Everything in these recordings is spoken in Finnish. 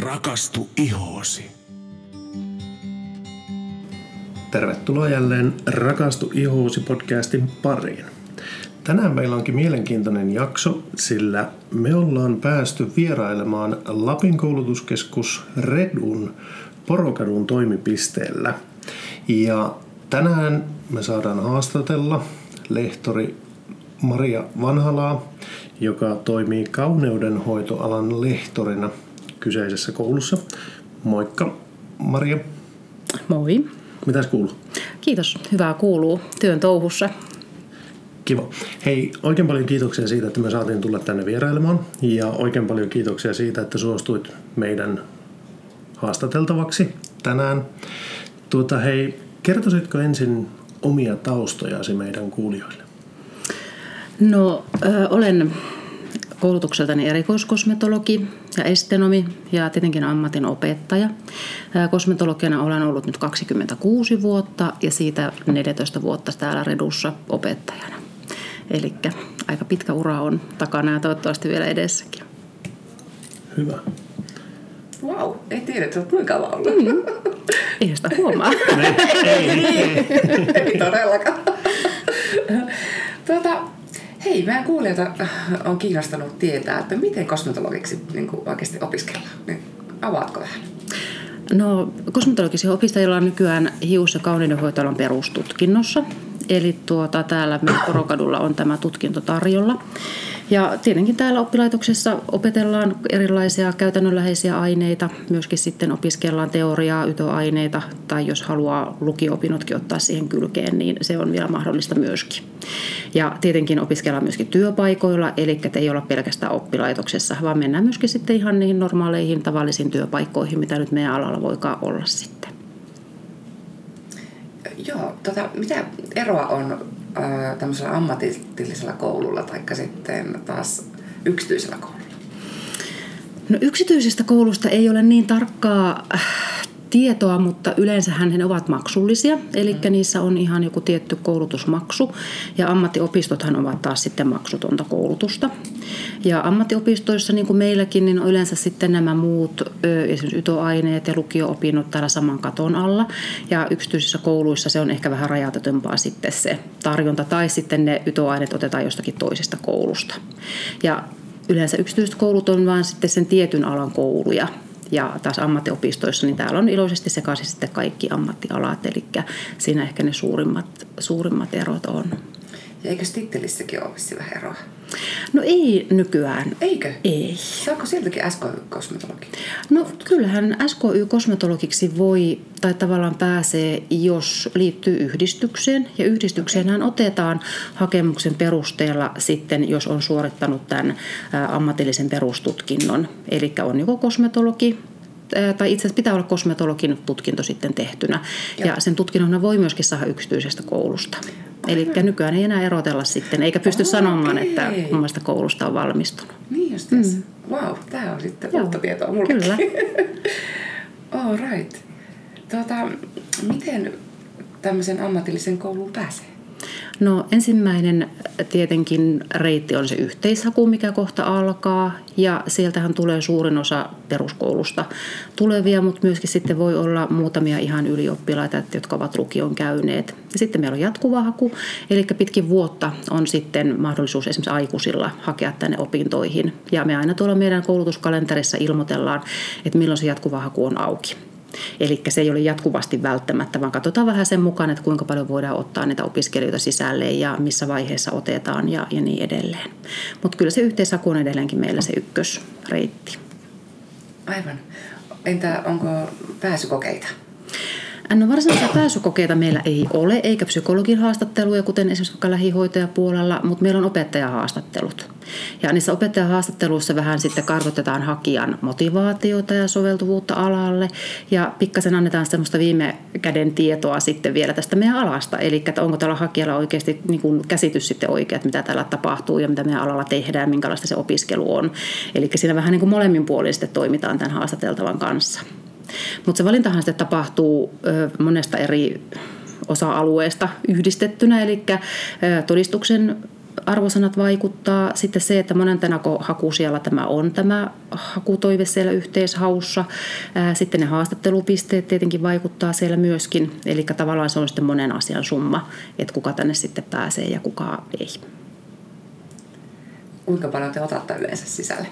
Rakastu ihoosi. Tervetuloa jälleen Rakastu ihoosi podcastin pariin. Tänään meillä onkin mielenkiintoinen jakso, sillä me ollaan päästy vierailemaan Lapin koulutuskeskus Redun Porokadun toimipisteellä. Ja tänään me saadaan haastatella lehtori Maria Vanhalaa, joka toimii kauneudenhoitoalan lehtorina kyseisessä koulussa. Moikka Maria. Moi. Mitäs kuuluu? Kiitos. Hyvää kuuluu työn touhussa. Kiva. Hei, oikein paljon kiitoksia siitä, että me saatiin tulla tänne vierailemaan. Ja oikein paljon kiitoksia siitä, että suostuit meidän haastateltavaksi tänään. Tuota, hei, kertoisitko ensin omia taustojasi meidän kuulijoille? No, ö, olen koulutukseltani erikoiskosmetologi ja estenomi ja tietenkin ammatin opettaja. Kosmetologina olen ollut nyt 26 vuotta ja siitä 14 vuotta täällä Redussa opettajana. Eli aika pitkä ura on takana ja toivottavasti vielä edessäkin. Hyvä. Wow, ei tiedä, että olet kuinka kauan ollut. Mm. Ei sitä huomaa. ei, ei, ei todellakaan. tuota, hei, meidän kuulijoita on kiinnostanut tietää, että miten kosmetologiksi niin kuin oikeasti opiskellaan. Niin avaatko vähän? No, kosmetologisia opiskelijoilla on nykyään hius- ja kauneudenhoitoalan perustutkinnossa. Eli tuota, täällä Porokadulla on tämä tutkinto tarjolla. Ja tietenkin täällä oppilaitoksessa opetellaan erilaisia käytännönläheisiä aineita, myöskin sitten opiskellaan teoriaa, ytöaineita, tai jos haluaa lukio-opinnotkin ottaa siihen kylkeen, niin se on vielä mahdollista myöskin. Ja tietenkin opiskellaan myöskin työpaikoilla, eli ei olla pelkästään oppilaitoksessa, vaan mennään myöskin sitten ihan niihin normaaleihin tavallisiin työpaikkoihin, mitä nyt meidän alalla voikaan olla sitten. Joo, tota, mitä eroa on tämmöisellä ammatillisella koululla tai sitten taas yksityisellä koululla? No yksityisestä koulusta ei ole niin tarkkaa äh, tietoa, mutta yleensähän ne ovat maksullisia, eli mm. niissä on ihan joku tietty koulutusmaksu, ja ammattiopistothan ovat taas sitten maksutonta koulutusta. Ja ammattiopistoissa, niin kuin meilläkin, niin on yleensä sitten nämä muut, esimerkiksi ytoaineet ja lukio-opinnot täällä saman katon alla, ja yksityisissä kouluissa se on ehkä vähän rajatetumpaa sitten se tarjonta, tai sitten ne ytoaineet otetaan jostakin toisesta koulusta. Ja yleensä yksityiset koulut on vain sitten sen tietyn alan kouluja, ja taas ammattiopistoissa, niin täällä on iloisesti sekaisin sitten kaikki ammattialat, eli siinä ehkä ne suurimmat, suurimmat erot on. Ja eikö tittelissäkin ole vähän eroa? No ei nykyään. Eikö? Ei. Saako sieltäkin SKY-kosmetologi? No kyllähän SKY-kosmetologiksi voi tai tavallaan pääsee, jos liittyy yhdistykseen. Ja yhdistykseenhän okay. otetaan hakemuksen perusteella sitten, jos on suorittanut tämän ammatillisen perustutkinnon. Eli on joko kosmetologi tai itse asiassa pitää olla kosmetologin tutkinto sitten tehtynä. Joo. Ja sen tutkinnon voi myöskin saada yksityisestä koulusta. Eli nykyään ei enää erotella sitten, eikä pysty Oho, sanomaan, ei. että kummasta koulusta on valmistunut. Niin just mm. Wow, tämä on sitten Joo. uutta tietoa mullekin. Kyllä. All right. Tuota, miten tämmöisen ammatillisen kouluun pääsee? No ensimmäinen tietenkin reitti on se yhteishaku, mikä kohta alkaa ja sieltähän tulee suurin osa peruskoulusta tulevia, mutta myöskin sitten voi olla muutamia ihan ylioppilaita, jotka ovat lukion käyneet. Ja sitten meillä on jatkuva haku, eli pitkin vuotta on sitten mahdollisuus esimerkiksi aikuisilla hakea tänne opintoihin. Ja me aina tuolla meidän koulutuskalenterissa ilmoitellaan, että milloin se jatkuva haku on auki. Eli se ei ole jatkuvasti välttämättä, vaan katsotaan vähän sen mukaan, että kuinka paljon voidaan ottaa niitä opiskelijoita sisälle ja missä vaiheessa otetaan ja, ja niin edelleen. Mutta kyllä se yhteishaku on edelleenkin meillä se ykkösreitti. Aivan. Entä onko pääsykokeita? No varsinaisia pääsykokeita meillä ei ole, eikä psykologin haastatteluja, kuten esimerkiksi vaikka lähihoitajapuolella, mutta meillä on opettajahaastattelut. Ja niissä opettajahaastatteluissa vähän sitten kartoitetaan hakijan motivaatiota ja soveltuvuutta alalle ja pikkasen annetaan semmoista viime käden tietoa sitten vielä tästä meidän alasta. Eli että onko tällä hakijalla oikeasti niin kuin käsitys sitten oikea, että mitä täällä tapahtuu ja mitä meidän alalla tehdään, minkälaista se opiskelu on. Eli siinä vähän niin kuin molemmin puolin sitten toimitaan tämän haastateltavan kanssa. Mutta se valintahan sitten tapahtuu monesta eri osa-alueesta yhdistettynä, eli todistuksen arvosanat vaikuttaa. Sitten se, että monentena siellä tämä on tämä hakutoive siellä yhteishaussa. Sitten ne haastattelupisteet tietenkin vaikuttaa siellä myöskin. Eli tavallaan se on sitten monen asian summa, että kuka tänne sitten pääsee ja kuka ei. Kuinka paljon te otatte yleensä sisälle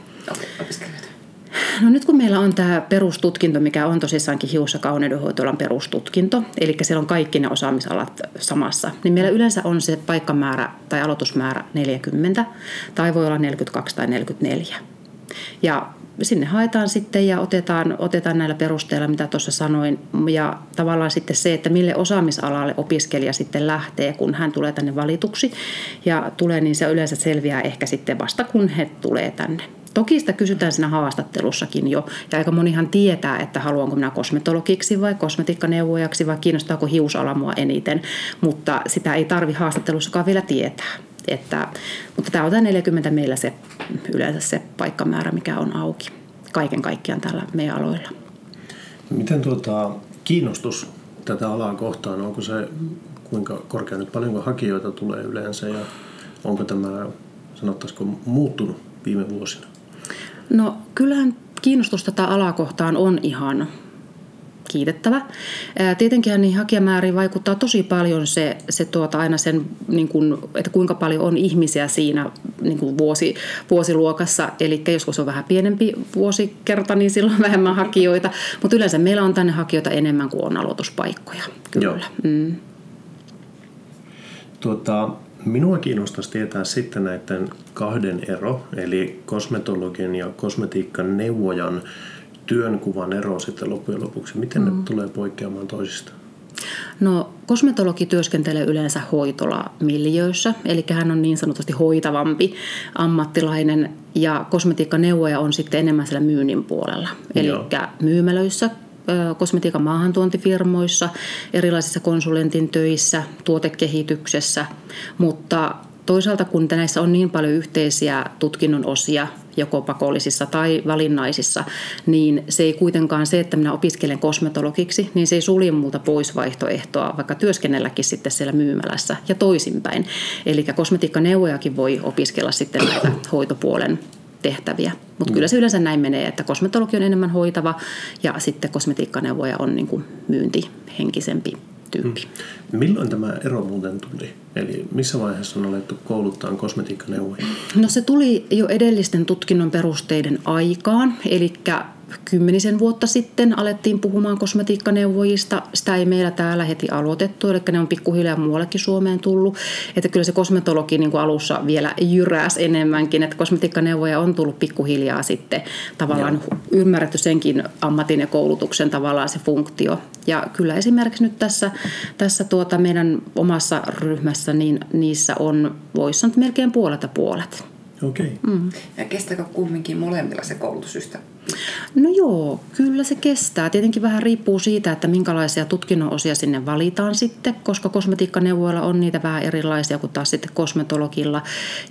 opiskelijoita? No nyt kun meillä on tämä perustutkinto, mikä on tosissaankin hius- ja kauneudenhoitoalan perustutkinto, eli siellä on kaikki ne osaamisalat samassa, niin meillä yleensä on se paikkamäärä tai aloitusmäärä 40, tai voi olla 42 tai 44. Ja sinne haetaan sitten ja otetaan, otetaan näillä perusteilla, mitä tuossa sanoin. Ja tavallaan sitten se, että mille osaamisalalle opiskelija sitten lähtee, kun hän tulee tänne valituksi. Ja tulee, niin se yleensä selviää ehkä sitten vasta, kun he tulee tänne. Toki sitä kysytään siinä haastattelussakin jo, ja aika monihan tietää, että haluanko minä kosmetologiksi vai kosmetiikkaneuvojaksi vai kiinnostaako hiusala mua eniten, mutta sitä ei tarvi haastattelussakaan vielä tietää. Että, mutta tämä on tämä 40 meillä se yleensä se paikkamäärä, mikä on auki kaiken kaikkiaan tällä meidän aloilla. Miten tuota, kiinnostus tätä alaa kohtaan, onko se kuinka korkea nyt, paljonko hakijoita tulee yleensä ja onko tämä, sanottaisiko, muuttunut viime vuosina? No kyllähän kiinnostus tätä alaa kohtaan on ihan kiitettävä. Tietenkin niin hakijamääriin vaikuttaa tosi paljon se, se tuota aina sen, niin kuin, että kuinka paljon on ihmisiä siinä niin kuin vuosi, vuosiluokassa. Eli joskus on vähän pienempi vuosikerta, niin silloin vähemmän hakijoita. Mutta yleensä meillä on tänne hakijoita enemmän kuin on aloituspaikkoja. Kyllä. Joo. Mm. Tuota, Minua kiinnostaisi tietää sitten näiden kahden ero, eli kosmetologin ja kosmetiikan neuvojan työnkuvan ero sitten loppujen lopuksi. Miten mm. ne tulee poikkeamaan toisistaan? No, kosmetologi työskentelee yleensä hoitolamiljöissä, eli hän on niin sanotusti hoitavampi ammattilainen, ja kosmetiikkaneuvoja on sitten enemmän siellä myynnin puolella. Eli myymälöissä, kosmetiikan maahantuontifirmoissa, erilaisissa konsulentin töissä, tuotekehityksessä, mutta toisaalta kun näissä on niin paljon yhteisiä tutkinnon osia, joko pakollisissa tai valinnaisissa, niin se ei kuitenkaan se, että minä opiskelen kosmetologiksi, niin se ei sulje multa pois vaihtoehtoa, vaikka työskennelläkin sitten siellä myymälässä ja toisinpäin. Eli kosmetiikkaneuvojakin voi opiskella sitten näitä hoitopuolen tehtäviä. Mutta mm. kyllä se yleensä näin menee, että kosmetologi on enemmän hoitava ja sitten kosmetiikkaneuvoja on niin kuin myyntihenkisempi tyyppi. Mm. Milloin tämä ero muuten tuli? Eli missä vaiheessa on alettu kouluttaa kosmetiikkaneuvoja? No se tuli jo edellisten tutkinnon perusteiden aikaan, eli kymmenisen vuotta sitten alettiin puhumaan kosmetiikkaneuvojista. Sitä ei meillä täällä heti aloitettu, eli ne on pikkuhiljaa muuallekin Suomeen tullut. Että kyllä se kosmetologi niin kuin alussa vielä jyräs enemmänkin, että kosmetiikkaneuvoja on tullut pikkuhiljaa sitten tavallaan Joo. ymmärretty senkin ammatin ja koulutuksen tavallaan se funktio. Ja kyllä esimerkiksi nyt tässä, tässä tuota meidän omassa ryhmässä, niin niissä on, voisi sanoa, melkein puolelta puolet. Okei. Okay. Mm. Ja kestääkö kumminkin molemmilla se koulutusystä? No joo, kyllä se kestää. Tietenkin vähän riippuu siitä, että minkälaisia tutkinnon osia sinne valitaan sitten, koska kosmetiikkaneuvoilla on niitä vähän erilaisia kuin taas sitten kosmetologilla.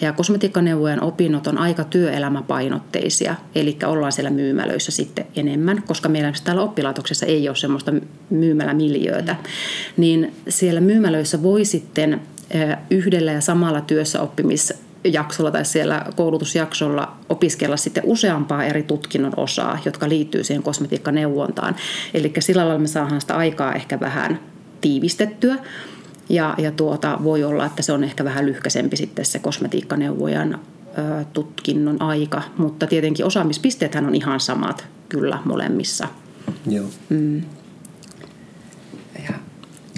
Ja kosmetiikkaneuvojen opinnot on aika työelämäpainotteisia, eli ollaan siellä myymälöissä sitten enemmän, koska meillä täällä oppilaitoksessa ei ole semmoista myymälämiljöötä. Niin siellä myymälöissä voi sitten yhdellä ja samalla työssä oppimis jaksolla tai siellä koulutusjaksolla opiskella sitten useampaa eri tutkinnon osaa, jotka liittyy siihen kosmetiikkaneuvontaan. Eli sillä lailla me saadaan sitä aikaa ehkä vähän tiivistettyä. Ja, ja tuota, voi olla, että se on ehkä vähän lyhkäisempi sitten se kosmetiikkaneuvojan ö, tutkinnon aika, mutta tietenkin osaamispisteethän on ihan samat kyllä molemmissa. Joo. Mm. Ja,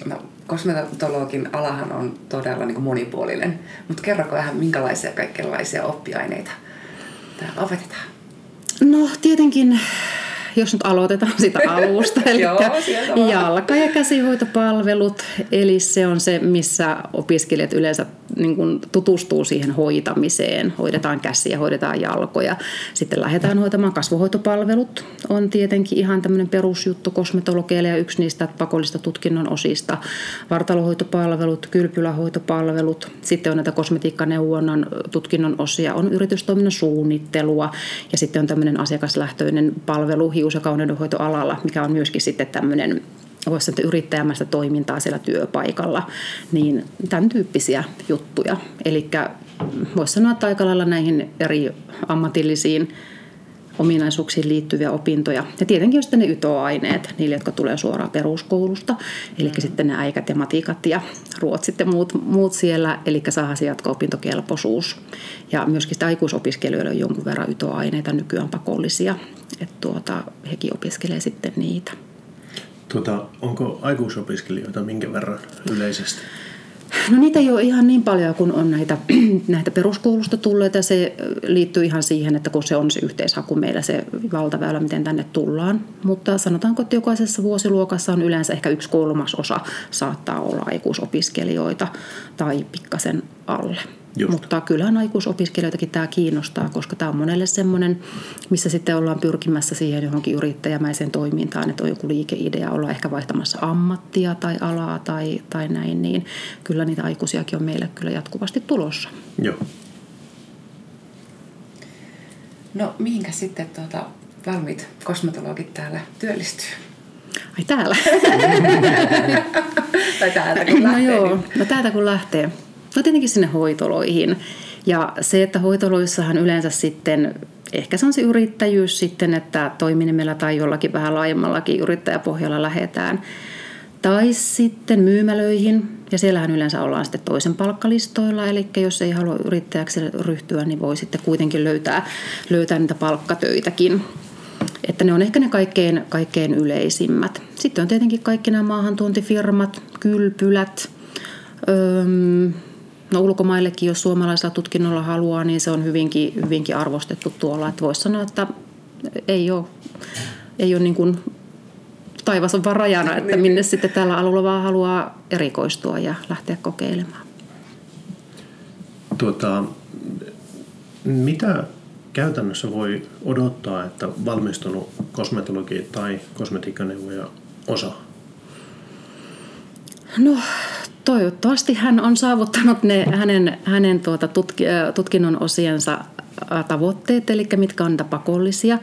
no, kosmetologin alahan on todella niin kuin monipuolinen, mutta kerroko vähän minkälaisia kaikenlaisia oppiaineita täällä opetetaan? No tietenkin jos nyt aloitetaan sitä alusta, eli Joo, jalka- ja käsihoitopalvelut, eli se on se, missä opiskelijat yleensä niin kuin tutustuu siihen hoitamiseen. Hoidetaan käsiä, hoidetaan jalkoja. Sitten lähdetään hoitamaan kasvohoitopalvelut. On tietenkin ihan tämmöinen perusjuttu kosmetologeille ja yksi niistä pakollista tutkinnon osista. Vartalohoitopalvelut, kylpylähoitopalvelut. Sitten on näitä kosmetiikkaneuvonnan tutkinnon osia. On yritystoiminnan suunnittelua ja sitten on tämmöinen asiakaslähtöinen palvelu hius- ja kauneudenhoitoalalla, mikä on myöskin sitten tämmöinen voisi sanoa, yrittäjämäistä toimintaa siellä työpaikalla, niin tämän tyyppisiä juttuja. Eli voisi sanoa, että aika lailla näihin eri ammatillisiin ominaisuuksiin liittyviä opintoja. Ja tietenkin on sitten ne YTO-aineet, niille, jotka tulee suoraan peruskoulusta. Eli mm. sitten ne äikät ja matikat ja ruotsit ja muut, muut siellä. Eli saadaan se jatko-opintokelpoisuus. Ja myöskin sitten aikuisopiskelijoille on jonkun verran YTO-aineita nykyään pakollisia. Että tuota, hekin opiskelee sitten niitä. Tuota, onko aikuisopiskelijoita minkä verran yleisesti? No niitä ei ole ihan niin paljon kuin on näitä, näitä peruskoulusta tulleita. Se liittyy ihan siihen, että kun se on se yhteishaku meillä se valtaväylä, miten tänne tullaan. Mutta sanotaanko, että jokaisessa vuosiluokassa on yleensä ehkä yksi kolmasosa saattaa olla aikuisopiskelijoita tai pikkasen alle. Just. Mutta kyllähän aikuisopiskelijoitakin tämä kiinnostaa, koska tämä on monelle semmoinen, missä sitten ollaan pyrkimässä siihen johonkin yrittäjämäiseen toimintaan, että on joku liikeidea, olla ehkä vaihtamassa ammattia tai alaa tai, tai näin, niin kyllä niitä aikuisiakin on meille kyllä jatkuvasti tulossa. Joo. No mihinkä sitten tuota, valmiit kosmetologit täällä työllistyy? Ai täällä? tai täältä kun no lähtee. No joo, no täältä kun lähtee. No tietenkin sinne hoitoloihin. Ja se, että hoitoloissahan yleensä sitten, ehkä se on se yrittäjyys sitten, että toiminimellä tai jollakin vähän laajemmallakin yrittäjäpohjalla lähetään. Tai sitten myymälöihin, ja siellähän yleensä ollaan sitten toisen palkkalistoilla, eli jos ei halua yrittäjäksi ryhtyä, niin voi sitten kuitenkin löytää, löytää niitä palkkatöitäkin. Että ne on ehkä ne kaikkein, kaikkein yleisimmät. Sitten on tietenkin kaikki nämä maahantuontifirmat, kylpylät, öö, No ulkomaillekin, jos suomalaisella tutkinnolla haluaa, niin se on hyvinkin, hyvinkin arvostettu tuolla. Että voisi sanoa, että ei ole, ei ole niin kuin taivas on vaan rajana, että minne sitten tällä alueella vaan haluaa erikoistua ja lähteä kokeilemaan. Tuota, mitä käytännössä voi odottaa, että valmistunut kosmetologi tai kosmetiikkaneuvoja osaa? No toivottavasti hän on saavuttanut ne hänen, hänen tuota tutki, tutkinnon osiensa tavoitteet, eli mitkä on pakollisia,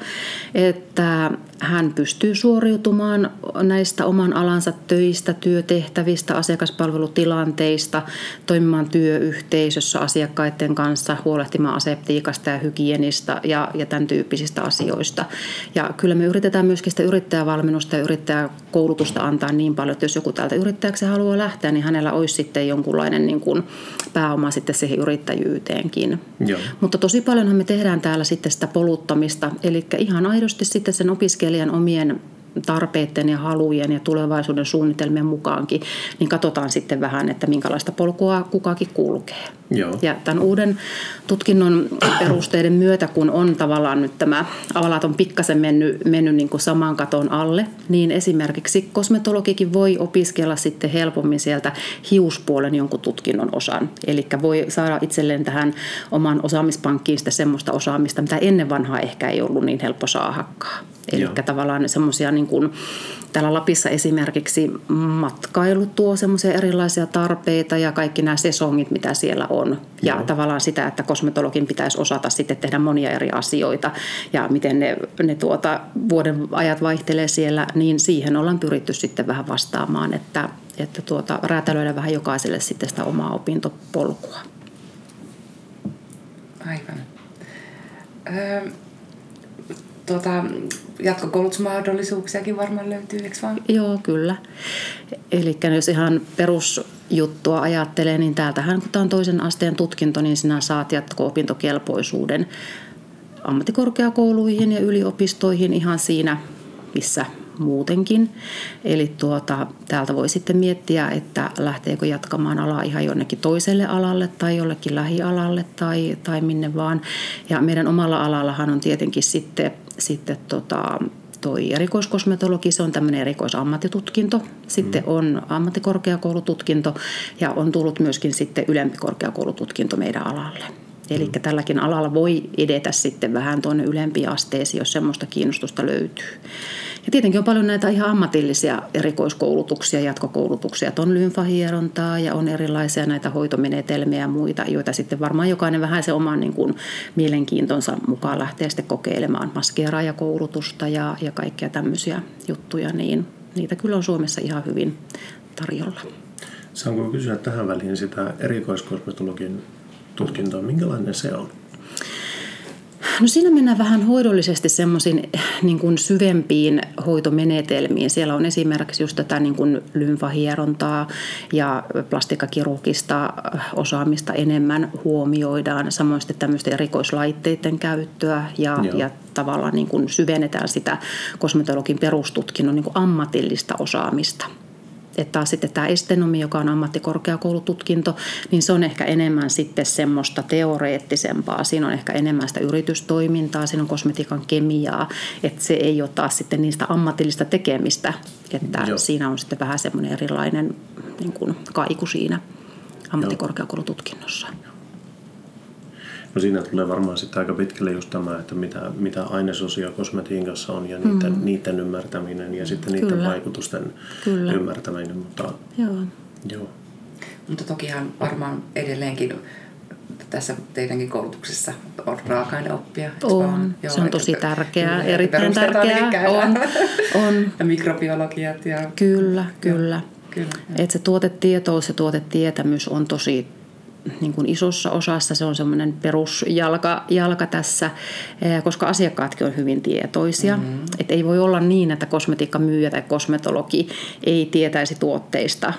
että hän pystyy suoriutumaan näistä oman alansa töistä, työtehtävistä, asiakaspalvelutilanteista, toimimaan työyhteisössä asiakkaiden kanssa, huolehtimaan aseptiikasta ja hygienistä ja, ja tämän tyyppisistä asioista. Ja kyllä me yritetään myöskin sitä yrittäjävalmennusta ja yrittäjäkoulutusta antaa niin paljon, että jos joku täältä yrittäjäksi haluaa lähteä, niin hänellä olisi sitten jonkunlainen niin kuin pääoma sitten siihen yrittäjyyteenkin. Joo. Mutta tosi paljonhan me tehdään täällä sitten sitä poluttamista, eli ihan aidosti sitten sen opiskelijan omien tarpeiden ja halujen ja tulevaisuuden suunnitelmien mukaankin, niin katsotaan sitten vähän, että minkälaista polkua kukakin kulkee. Joo. Ja tämän uuden tutkinnon perusteiden myötä, kun on tavallaan nyt tämä avalat on pikkasen mennyt, mennyt niin kuin saman katon alle, niin esimerkiksi kosmetologikin voi opiskella sitten helpommin sieltä hiuspuolen jonkun tutkinnon osan. Eli voi saada itselleen tähän oman osaamispankkiin sitä semmoista osaamista, mitä ennen vanhaa ehkä ei ollut niin helppo saahakkaa. Eli tavallaan semmoisia, niin kuin, täällä Lapissa esimerkiksi matkailu tuo semmoisia erilaisia tarpeita ja kaikki nämä sesongit, mitä siellä on. Ja Joo. tavallaan sitä, että kosmetologin pitäisi osata sitten tehdä monia eri asioita ja miten ne, ne tuota, vuoden ajat vaihtelee siellä, niin siihen ollaan pyritty sitten vähän vastaamaan, että, että tuota, räätälöidä vähän jokaiselle sitten sitä omaa opintopolkua. Aivan. Öö, tuota, jatkokoulutusmahdollisuuksiakin varmaan löytyy, eikö vaan? Joo, kyllä. Eli jos ihan perusjuttua ajattelee, niin täältähän kun tämä on toisen asteen tutkinto, niin sinä saat jatko-opintokelpoisuuden ammattikorkeakouluihin ja yliopistoihin ihan siinä, missä muutenkin. Eli tuota, täältä voi sitten miettiä, että lähteekö jatkamaan alaa ihan jonnekin toiselle alalle tai jollekin lähialalle tai, tai minne vaan. Ja meidän omalla alallahan on tietenkin sitten, sitten tota, toi erikoiskosmetologi, se on tämmöinen erikoisammattitutkinto. Sitten mm. on ammattikorkeakoulututkinto ja on tullut myöskin sitten ylempi korkeakoulututkinto meidän alalle. Eli mm. tälläkin alalla voi edetä sitten vähän tuonne ylempiin asteisiin, jos semmoista kiinnostusta löytyy. Ja tietenkin on paljon näitä ihan ammatillisia erikoiskoulutuksia, jatkokoulutuksia. Että on lymfahierontaa ja on erilaisia näitä hoitomenetelmiä ja muita, joita sitten varmaan jokainen vähän se oman niin kuin, mielenkiintonsa mukaan lähtee sitten kokeilemaan. Maskeeraajakoulutusta ja, ja kaikkia tämmöisiä juttuja, niin niitä kyllä on Suomessa ihan hyvin tarjolla. Saanko kysyä tähän väliin sitä erikoiskosmetologin tutkintoon, minkälainen se on? No siinä mennään vähän hoidollisesti semmoisiin niin kuin syvempiin hoitomenetelmiin. Siellä on esimerkiksi just tätä niin kuin lymfahierontaa ja plastikkakirurgista osaamista enemmän huomioidaan. Samoin sitten tämmöisten erikoislaitteiden käyttöä ja, ja tavallaan niin kuin syvennetään sitä kosmetologin perustutkinnon niin kuin ammatillista osaamista – että taas sitten tämä estenomi, joka on ammattikorkeakoulututkinto, niin se on ehkä enemmän sitten semmoista teoreettisempaa. Siinä on ehkä enemmän sitä yritystoimintaa, siinä on kosmetiikan kemiaa, että se ei ole taas sitten niistä ammatillista tekemistä, että Joo. siinä on sitten vähän semmoinen erilainen niin kuin kaiku siinä ammattikorkeakoulututkinnossa. Joo. No siinä tulee varmaan sitten aika pitkälle just tämä, että mitä, mitä ainesosia kosmetiikassa on ja niiden, mm. niiden ymmärtäminen ja sitten niiden Kyllä. vaikutusten Kyllä. ymmärtäminen. Mutta, joo. Joo. Mutta tokihan varmaan edelleenkin tässä teidänkin koulutuksessa on raaka-aineoppia. On, Joo, se on tosi tärkeää, kyllä, erittäin tärkeää. On, on. Ja mikrobiologiat. Ja... Kyllä, kyllä. kyllä. Et se tuotetietous ja tuotetietämys on tosi niin kuin isossa osassa se on semmoinen perusjalka jalka tässä, eh, koska asiakkaatkin on hyvin tietoisia. Mm-hmm. Et ei voi olla niin, että kosmetiikkamyyjä tai kosmetologi ei tietäisi tuotteista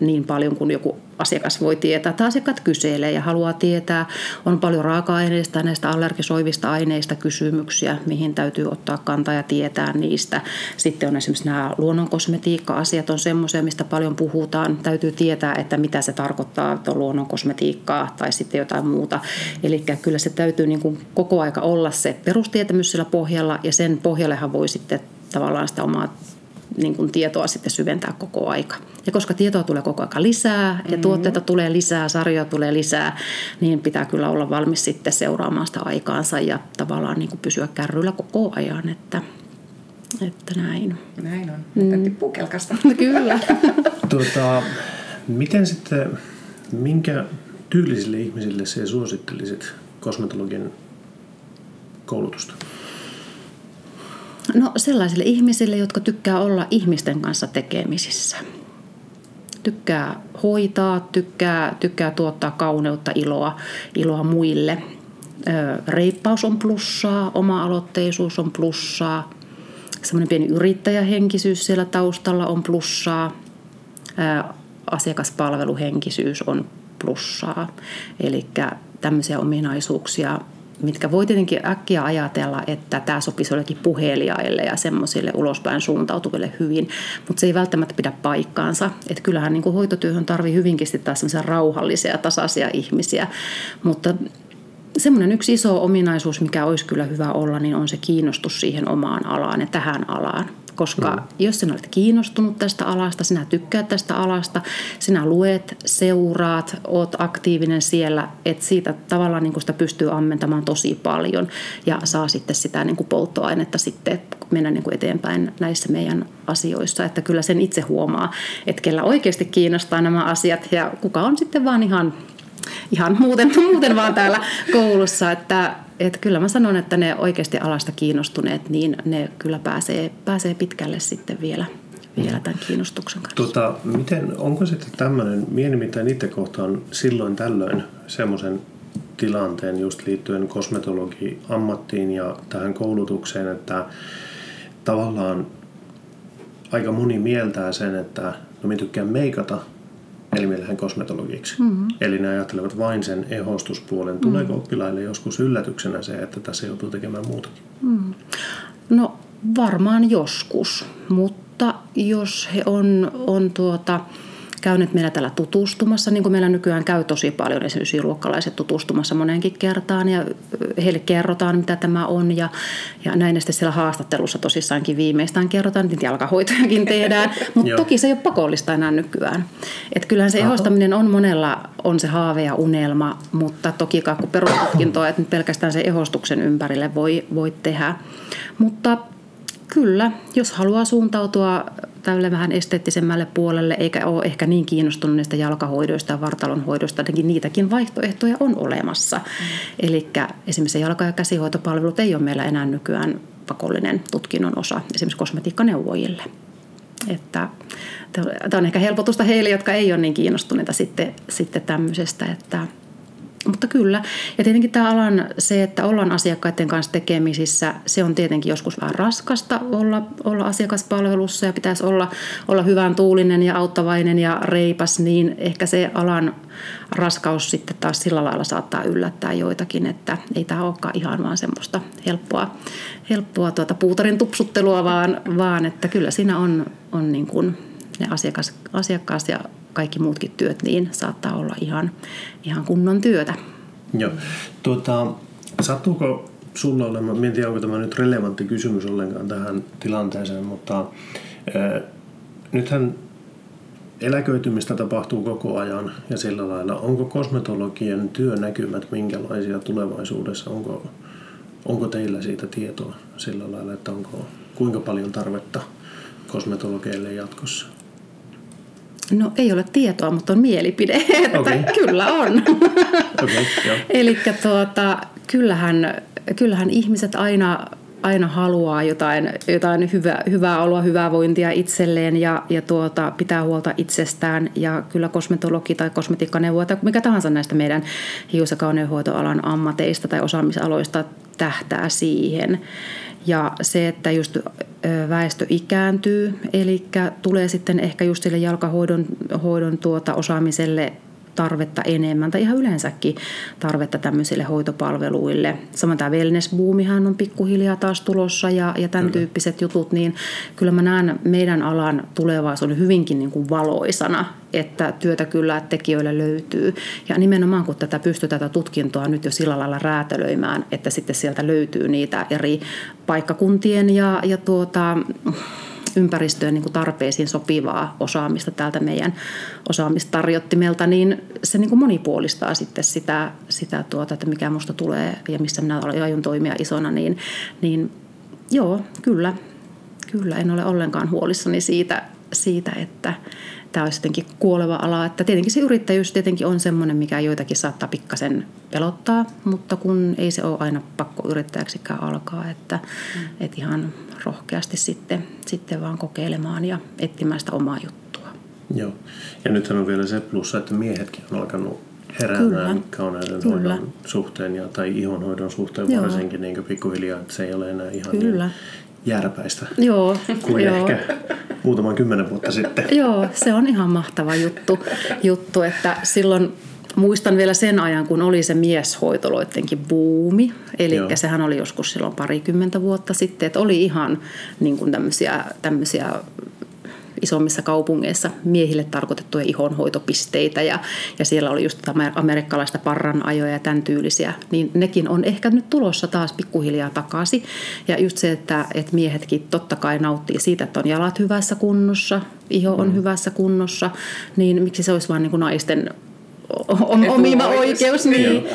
niin paljon kuin joku asiakas voi tietää. Tai asiakkaat kyselee ja haluaa tietää. On paljon raaka-aineista näistä allergisoivista aineista kysymyksiä, mihin täytyy ottaa kantaa ja tietää niistä. Sitten on esimerkiksi nämä luonnonkosmetiikka-asiat on semmoisia, mistä paljon puhutaan. Täytyy tietää, että mitä se tarkoittaa, että on luonnonkosmetiikkaa tai sitten jotain muuta. Eli kyllä se täytyy niin kuin koko aika olla se perustietämys sillä pohjalla ja sen pohjallehan voi sitten tavallaan sitä omaa niin kuin tietoa sitten syventää koko aika. Ja koska tietoa tulee koko aika lisää ja mm-hmm. tuotteita tulee lisää, sarjoja tulee lisää, niin pitää kyllä olla valmis sitten seuraamaan sitä aikaansa ja tavallaan niin kuin pysyä kärryillä koko ajan, että, että näin. Näin on. Mm. Tippuu kelkasta. kyllä. tuota, miten sitten, minkä tyylisille ihmisille se suosittelisit kosmetologian koulutusta? No sellaisille ihmisille, jotka tykkää olla ihmisten kanssa tekemisissä. Tykkää hoitaa, tykkää, tykkää tuottaa kauneutta, iloa, iloa muille. Reippaus on plussaa, oma-aloitteisuus on plussaa. Semmoinen pieni yrittäjähenkisyys siellä taustalla on plussaa. Asiakaspalveluhenkisyys on plussaa. Eli tämmöisiä ominaisuuksia mitkä voi tietenkin äkkiä ajatella, että tämä sopisi jollekin puhelijaille ja semmoisille ulospäin suuntautuville hyvin, mutta se ei välttämättä pidä paikkaansa. Että kyllähän niin kuin hoitotyöhön tarvii hyvinkin sitten taas rauhallisia, tasaisia ihmisiä, mutta semmoinen yksi iso ominaisuus, mikä olisi kyllä hyvä olla, niin on se kiinnostus siihen omaan alaan ja tähän alaan koska mm. jos sinä olet kiinnostunut tästä alasta, sinä tykkäät tästä alasta, sinä luet, seuraat, oot aktiivinen siellä, että siitä tavallaan niin kuin sitä pystyy ammentamaan tosi paljon ja saa sitten sitä niin kuin polttoainetta sitten mennä niin kuin eteenpäin näissä meidän asioissa, että kyllä sen itse huomaa, että kellä oikeasti kiinnostaa nämä asiat ja kuka on sitten vaan ihan ihan muuten, muuten vaan täällä koulussa, että että kyllä mä sanon, että ne oikeasti alasta kiinnostuneet, niin ne kyllä pääsee, pääsee pitkälle sitten vielä, vielä tämän kiinnostuksen kanssa. Tota, miten, onko sitten tämmöinen, minä nimittäin itse kohtaan silloin tällöin semmoisen tilanteen just liittyen kosmetologi-ammattiin ja tähän koulutukseen, että tavallaan aika moni mieltää sen, että no minä tykkään meikata, eli me lähden kosmetologiksi. Mm-hmm. Eli ne ajattelevat vain sen ehostuspuolen. Tuleeko mm-hmm. oppilaille joskus yllätyksenä se, että tässä joutuu tekemään muutakin? Mm. No varmaan joskus, mutta jos he on, on tuota, käynyt meillä täällä tutustumassa, niin kuin meillä nykyään käy tosi paljon esimerkiksi luokkalaiset tutustumassa moneenkin kertaan ja heille kerrotaan, mitä tämä on ja, ja näin sitten siellä haastattelussa tosissaankin viimeistään kerrotaan, että jalkahoitojakin tehdään, mutta toki se ei ole pakollista enää nykyään. Et kyllähän se ehostaminen on monella on se haave ja unelma, mutta toki kun perustutkintoa, että nyt pelkästään se ehostuksen ympärille voi, voi tehdä. Mutta kyllä, jos haluaa suuntautua tälle vähän esteettisemmälle puolelle, eikä ole ehkä niin kiinnostunut niistä jalkahoidoista ja vartalonhoidoista, niin niitäkin vaihtoehtoja on olemassa. Mm. Eli esimerkiksi jalka- ja käsihoitopalvelut ei ole meillä enää nykyään pakollinen tutkinnon osa esimerkiksi kosmetiikkaneuvojille. Että tämä on ehkä helpotusta heille, jotka ei ole niin kiinnostuneita sitten, sitten tämmöisestä, että mutta kyllä. Ja tietenkin tämä alan se, että ollaan asiakkaiden kanssa tekemisissä, se on tietenkin joskus vähän raskasta olla, olla asiakaspalvelussa ja pitäisi olla, olla hyvän tuulinen ja auttavainen ja reipas, niin ehkä se alan raskaus sitten taas sillä lailla saattaa yllättää joitakin, että ei tämä olekaan ihan vaan semmoista helppoa, helppoa tuota puutarin tupsuttelua, vaan, vaan että kyllä siinä on, on niin kuin ne asiakas, asiakkaas ja kaikki muutkin työt, niin saattaa olla ihan, ihan kunnon työtä. Joo. Tuota, sattuuko sulla olemaan, tiedä onko tämä nyt relevantti kysymys ollenkaan tähän tilanteeseen, mutta ää, nythän eläköitymistä tapahtuu koko ajan ja sillä lailla. Onko kosmetologien työnäkymät minkälaisia tulevaisuudessa? Onko, onko teillä siitä tietoa sillä lailla, että onko kuinka paljon tarvetta kosmetologeille jatkossa? No ei ole tietoa, mutta on mielipide, että okay. kyllä on. okay, Eli tuota, kyllähän, kyllähän ihmiset aina aina haluaa jotain, jotain hyvä, hyvää oloa, hyvää vointia itselleen ja, ja tuota, pitää huolta itsestään. Ja kyllä kosmetologi tai kosmetiikkaneuvoja tai mikä tahansa näistä meidän hius- ja kauneudenhoitoalan ammateista tai osaamisaloista tähtää siihen. Ja se, että just väestö ikääntyy, eli tulee sitten ehkä just sille jalkahoidon hoidon tuota osaamiselle tarvetta enemmän tai ihan yleensäkin tarvetta tämmöisille hoitopalveluille. Samoin tämä wellness-boomihan on pikkuhiljaa taas tulossa ja, ja tämän kyllä. tyyppiset jutut, niin kyllä mä näen meidän alan tulevaisuuden hyvinkin niin kuin valoisana, että työtä kyllä tekijöille löytyy. Ja nimenomaan kun tätä pystyy tätä tutkintoa nyt jo sillä lailla räätälöimään, että sitten sieltä löytyy niitä eri paikkakuntien ja, ja tuota, ympäristöön niin kuin tarpeisiin sopivaa osaamista täältä meidän osaamistarjottimelta, niin se niin kuin monipuolistaa sitten sitä, sitä tuota, että mikä minusta tulee ja missä minä aion toimia isona, niin, niin joo, kyllä, kyllä en ole ollenkaan huolissani siitä, siitä että tämä olisi jotenkin kuoleva ala. Että tietenkin se yrittäjyys tietenkin on semmoinen, mikä joitakin saattaa pikkasen pelottaa, mutta kun ei se ole aina pakko yrittäjäksikään alkaa, että, mm. että ihan rohkeasti sitten, sitten vaan kokeilemaan ja etsimään sitä omaa juttua. Joo. Ja nythän on vielä se plussa, että miehetkin on alkanut heräämään kauneudenhoidon suhteen ja, tai ihonhoidon suhteen Joo. varsinkin niin pikkuhiljaa, että se ei ole enää ihan Kyllä. niin järpäistä joo, kuin joo. ehkä muutaman kymmenen vuotta sitten. Joo, se on ihan mahtava juttu, juttu että silloin muistan vielä sen ajan, kun oli se mieshoitoloittenkin buumi. Eli Joo. sehän oli joskus silloin parikymmentä vuotta sitten, että oli ihan niin kuin tämmöisiä, tämmöisiä isommissa kaupungeissa miehille tarkoitettuja ihonhoitopisteitä ja, ja siellä oli just amerikkalaista parranajoja ja tämän tyylisiä, niin nekin on ehkä nyt tulossa taas pikkuhiljaa takaisin. Ja just se, että, että miehetkin totta kai nauttii siitä, että on jalat hyvässä kunnossa, iho on mm. hyvässä kunnossa, niin miksi se olisi vain niin kuin naisten omima oikeus. Niin,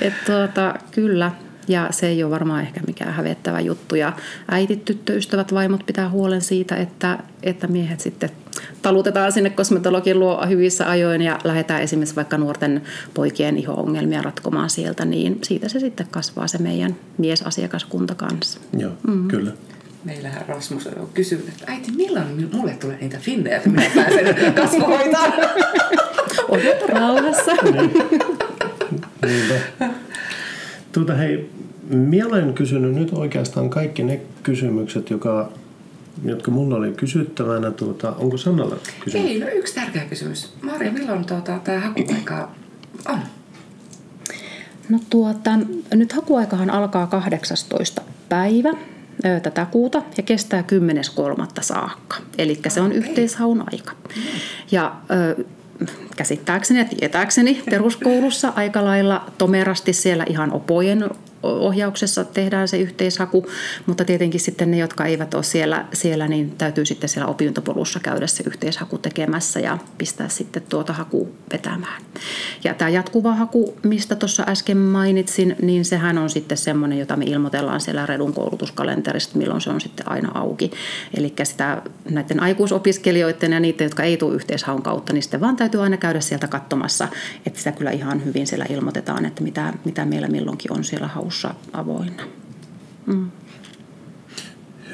että tuota, kyllä, ja se ei ole varmaan ehkä mikään hävettävä juttu. Ja äitit, tyttöystävät, vaimot pitää huolen siitä, että, että miehet sitten talutetaan sinne kosmetologin luo hyvissä ajoin ja lähdetään esimerkiksi vaikka nuorten poikien iho-ongelmia ratkomaan sieltä, niin siitä se sitten kasvaa se meidän miesasiakaskunta kanssa. Joo, mm. kyllä. Meillähän Rasmus on kysynyt, että äiti, milloin mulle tulee niitä finnejä, että minä pääsen kasvohoitaan? Odota rauhassa. niin. Tuota, hei, minä olen kysynyt nyt oikeastaan kaikki ne kysymykset, joka, jotka mulla oli kysyttävänä. Tuota, onko Sannalla kysymys? Ei, no yksi tärkeä kysymys. Maria, milloin tuota, tämä hakuaika on? No tuota, nyt hakuaikahan alkaa 18. päivä tätä kuuta ja kestää 10.3. saakka. Eli se on yhteishaun aika. Ja käsittääkseni ja tietääkseni peruskoulussa aika lailla tomerasti siellä ihan opojen ohjauksessa tehdään se yhteishaku, mutta tietenkin sitten ne, jotka eivät ole siellä, siellä niin täytyy sitten siellä opintopolussa käydä se yhteishaku tekemässä ja pistää sitten tuota haku vetämään. Ja tämä jatkuva haku, mistä tuossa äsken mainitsin, niin sehän on sitten semmoinen, jota me ilmoitellaan siellä Redun koulutuskalenterista, milloin se on sitten aina auki. Eli sitä näiden aikuisopiskelijoiden ja niiden, jotka ei tule yhteishaun kautta, niin sitten vaan täytyy aina käydä sieltä katsomassa, että sitä kyllä ihan hyvin siellä ilmoitetaan, että mitä, mitä meillä milloinkin on siellä haussa lopussa avoinna. Mm.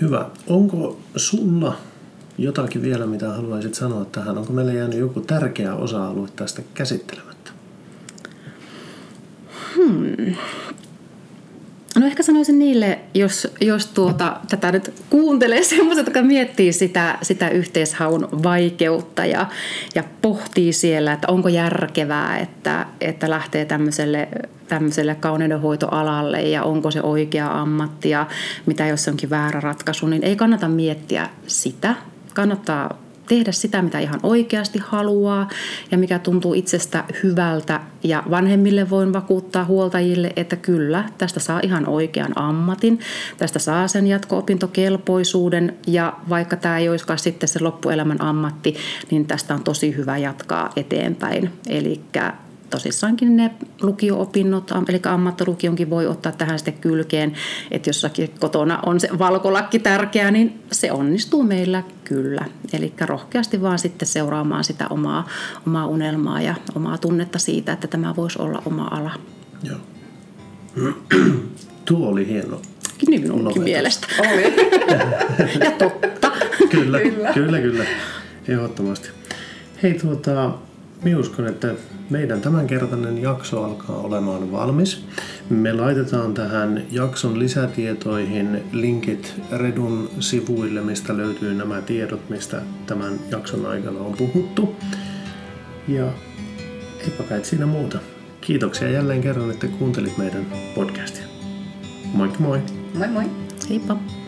Hyvä. Onko sulla jotakin vielä, mitä haluaisit sanoa tähän? Onko meillä jäänyt joku tärkeä osa-alue tästä käsittelemättä? No ehkä sanoisin niille, jos, jos tuota, tätä nyt kuuntelee semmoiset, jotka miettii sitä, sitä yhteishaun vaikeutta ja, ja pohtii siellä, että onko järkevää, että, että lähtee tämmöiselle, tämmöiselle kauneudenhoitoalalle ja onko se oikea ammatti ja mitä jos onkin väärä ratkaisu, niin ei kannata miettiä sitä. Kannattaa tehdä sitä, mitä ihan oikeasti haluaa ja mikä tuntuu itsestä hyvältä. Ja vanhemmille voin vakuuttaa huoltajille, että kyllä, tästä saa ihan oikean ammatin, tästä saa sen jatko-opintokelpoisuuden ja vaikka tämä ei olisikaan sitten se loppuelämän ammatti, niin tästä on tosi hyvä jatkaa eteenpäin. Eli tosissaankin ne lukio-opinnot, eli ammattilukionkin voi ottaa tähän sitten kylkeen, että jossakin kotona on se valkolakki tärkeä, niin se onnistuu meillä kyllä. Eli rohkeasti vaan sitten seuraamaan sitä omaa, omaa unelmaa ja omaa tunnetta siitä, että tämä voisi olla oma ala. Joo. Tuo oli hieno. Niin minunkin mielestä. Oli. ja totta. Kyllä, kyllä, kyllä, kyllä. Ehdottomasti. Hei tuota, minä uskon, että meidän tämänkertainen jakso alkaa olemaan valmis. Me laitetaan tähän jakson lisätietoihin linkit Redun sivuille, mistä löytyy nämä tiedot, mistä tämän jakson aikana on puhuttu. Ja eipä kai siinä muuta. Kiitoksia jälleen kerran, että kuuntelit meidän podcastia. Moikka moi! Moi moi! Heippa!